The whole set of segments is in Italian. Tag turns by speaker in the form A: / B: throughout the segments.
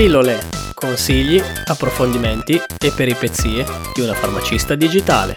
A: Pillole, consigli, approfondimenti e peripezie di una farmacista digitale.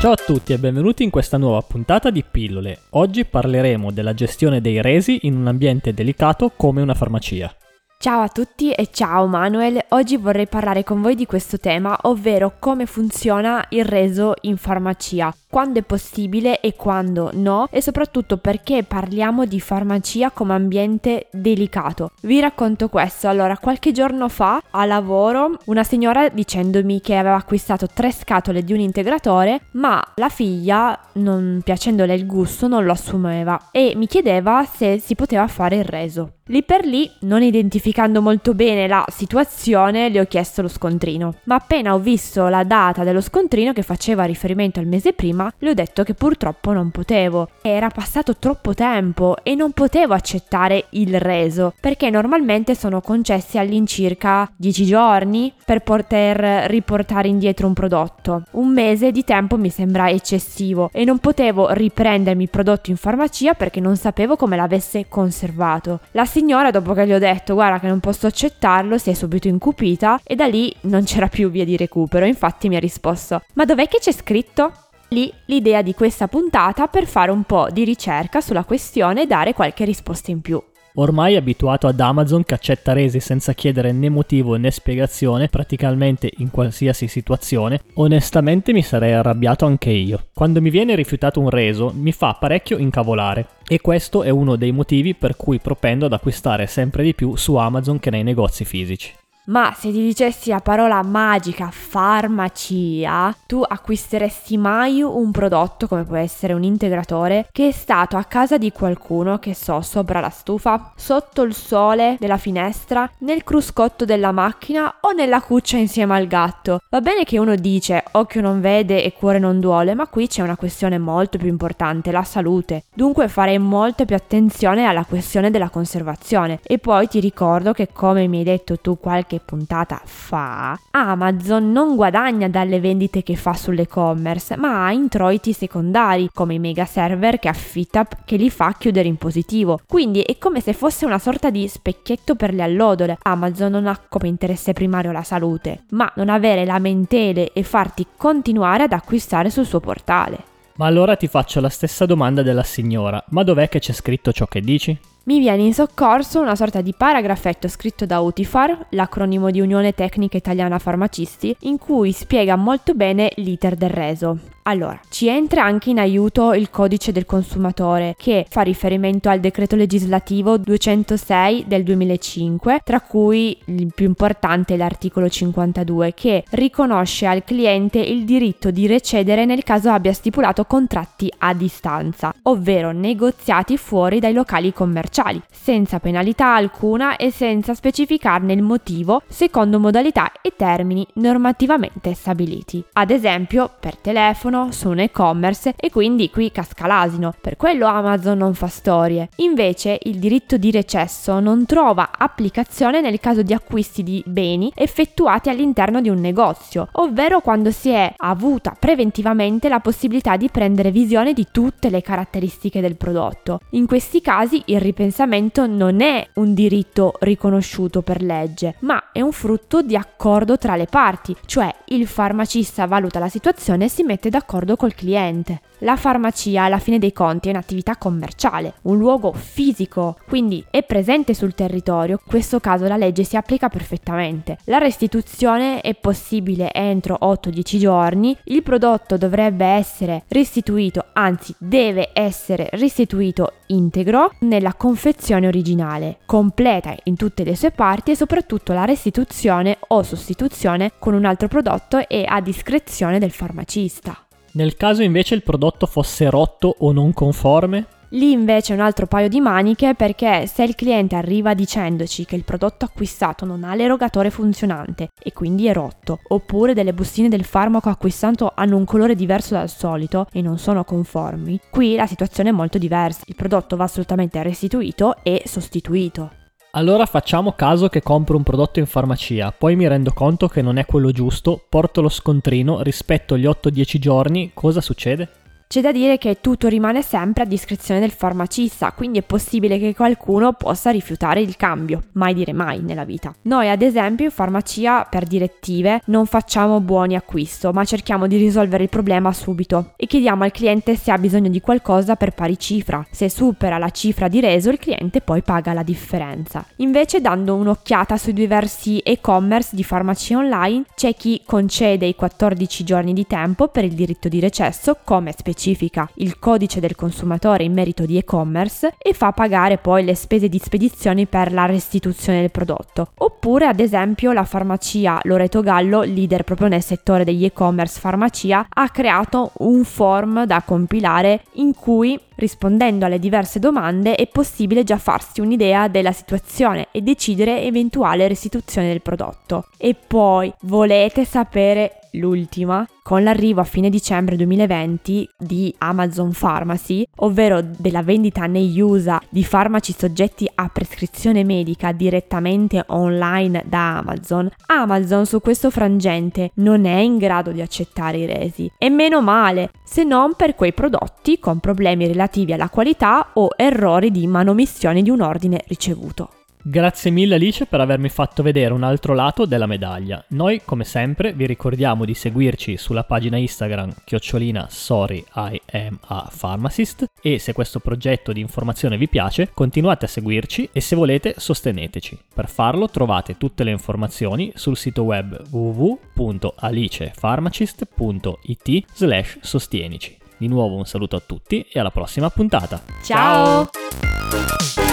B: Ciao a tutti e benvenuti in questa nuova puntata di Pillole. Oggi parleremo della gestione dei resi in un ambiente delicato come una farmacia.
C: Ciao a tutti e ciao Manuel, oggi vorrei parlare con voi di questo tema, ovvero come funziona il reso in farmacia, quando è possibile e quando no e soprattutto perché parliamo di farmacia come ambiente delicato. Vi racconto questo, allora qualche giorno fa a lavoro una signora dicendomi che aveva acquistato tre scatole di un integratore ma la figlia non piacendole il gusto non lo assumeva e mi chiedeva se si poteva fare il reso. Lì per lì, non identificando molto bene la situazione, le ho chiesto lo scontrino. Ma appena ho visto la data dello scontrino che faceva riferimento al mese prima, le ho detto che purtroppo non potevo. Era passato troppo tempo e non potevo accettare il reso, perché normalmente sono concessi all'incirca 10 giorni per poter riportare indietro un prodotto. Un mese di tempo mi sembra eccessivo e non potevo riprendermi il prodotto in farmacia perché non sapevo come l'avesse conservato. La signora, dopo che gli ho detto guarda che non posso accettarlo, si è subito incupita e da lì non c'era più via di recupero. Infatti mi ha risposto: Ma dov'è che c'è scritto? Lì l'idea di questa puntata per fare un po' di ricerca sulla questione e dare qualche risposta in più.
B: Ormai abituato ad Amazon che accetta resi senza chiedere né motivo né spiegazione, praticamente in qualsiasi situazione, onestamente mi sarei arrabbiato anche io. Quando mi viene rifiutato un reso mi fa parecchio incavolare e questo è uno dei motivi per cui propendo ad acquistare sempre di più su Amazon che nei negozi fisici.
C: Ma se ti dicessi la parola magica farmacia, tu acquisteresti mai un prodotto come può essere un integratore che è stato a casa di qualcuno, che so, sopra la stufa, sotto il sole della finestra, nel cruscotto della macchina o nella cuccia insieme al gatto. Va bene che uno dice occhio non vede e cuore non duole, ma qui c'è una questione molto più importante, la salute. Dunque farei molto più attenzione alla questione della conservazione. E poi ti ricordo che come mi hai detto tu qualche puntata fa, Amazon non guadagna dalle vendite che fa sull'e-commerce, ma ha introiti secondari, come i mega server che affitta che li fa chiudere in positivo. Quindi è come se fosse una sorta di specchietto per le allodole. Amazon non ha come interesse primario la salute, ma non avere lamentele e farti continuare ad acquistare sul suo portale.
B: Ma allora ti faccio la stessa domanda della signora, ma dov'è che c'è scritto ciò che dici?
C: Mi viene in soccorso una sorta di paragrafetto scritto da UTIFAR, l'acronimo di Unione Tecnica Italiana Farmacisti, in cui spiega molto bene l'iter del reso. Allora, ci entra anche in aiuto il codice del consumatore che fa riferimento al decreto legislativo 206 del 2005, tra cui il più importante è l'articolo 52 che riconosce al cliente il diritto di recedere nel caso abbia stipulato contratti a distanza, ovvero negoziati fuori dai locali commerciali, senza penalità alcuna e senza specificarne il motivo secondo modalità e termini normativamente stabiliti. Ad esempio, per telefono, su un e-commerce e quindi qui casca l'asino. Per quello Amazon non fa storie. Invece il diritto di recesso non trova applicazione nel caso di acquisti di beni effettuati all'interno di un negozio, ovvero quando si è avuta preventivamente la possibilità di prendere visione di tutte le caratteristiche del prodotto. In questi casi il ripensamento non è un diritto riconosciuto per legge, ma è un frutto di accordo tra le parti, cioè il farmacista valuta la situazione e si mette d'accordo d'accordo col cliente. La farmacia alla fine dei conti è un'attività commerciale, un luogo fisico, quindi è presente sul territorio, in questo caso la legge si applica perfettamente. La restituzione è possibile entro 8-10 giorni, il prodotto dovrebbe essere restituito, anzi deve essere restituito integro nella confezione originale, completa in tutte le sue parti e soprattutto la restituzione o sostituzione con un altro prodotto è a discrezione del farmacista.
B: Nel caso invece il prodotto fosse rotto o non conforme?
C: Lì invece un altro paio di maniche perché se il cliente arriva dicendoci che il prodotto acquistato non ha l'erogatore funzionante e quindi è rotto, oppure delle bustine del farmaco acquistato hanno un colore diverso dal solito e non sono conformi, qui la situazione è molto diversa. Il prodotto va assolutamente restituito e sostituito.
B: Allora facciamo caso che compro un prodotto in farmacia, poi mi rendo conto che non è quello giusto, porto lo scontrino, rispetto gli 8-10 giorni, cosa succede?
C: C'è da dire che tutto rimane sempre a discrezione del farmacista, quindi è possibile che qualcuno possa rifiutare il cambio. Mai dire mai nella vita. Noi ad esempio in farmacia per direttive non facciamo buoni acquisto, ma cerchiamo di risolvere il problema subito e chiediamo al cliente se ha bisogno di qualcosa per pari cifra. Se supera la cifra di reso il cliente poi paga la differenza. Invece dando un'occhiata sui diversi e-commerce di farmacia online c'è chi concede i 14 giorni di tempo per il diritto di recesso come specifica il codice del consumatore in merito di e-commerce e fa pagare poi le spese di spedizione per la restituzione del prodotto. Oppure ad esempio la farmacia Loreto Gallo, leader proprio nel settore degli e-commerce farmacia, ha creato un form da compilare in cui rispondendo alle diverse domande è possibile già farsi un'idea della situazione e decidere eventuale restituzione del prodotto. E poi volete sapere l'ultima, con l'arrivo a fine dicembre 2020 di Amazon Pharmacy, ovvero della vendita negli USA di farmaci soggetti a prescrizione medica direttamente online da Amazon, Amazon su questo frangente non è in grado di accettare i resi. E meno male, se non per quei prodotti con problemi relativi alla qualità o errori di manomissione di un ordine ricevuto.
B: Grazie mille Alice per avermi fatto vedere un altro lato della medaglia. Noi, come sempre, vi ricordiamo di seguirci sulla pagina Instagram chiocciolina sorry I am a pharmacist e se questo progetto di informazione vi piace continuate a seguirci e se volete sosteneteci. Per farlo trovate tutte le informazioni sul sito web www.alicepharmacist.it slash sostienici. Di nuovo un saluto a tutti e alla prossima puntata.
C: Ciao! Ciao.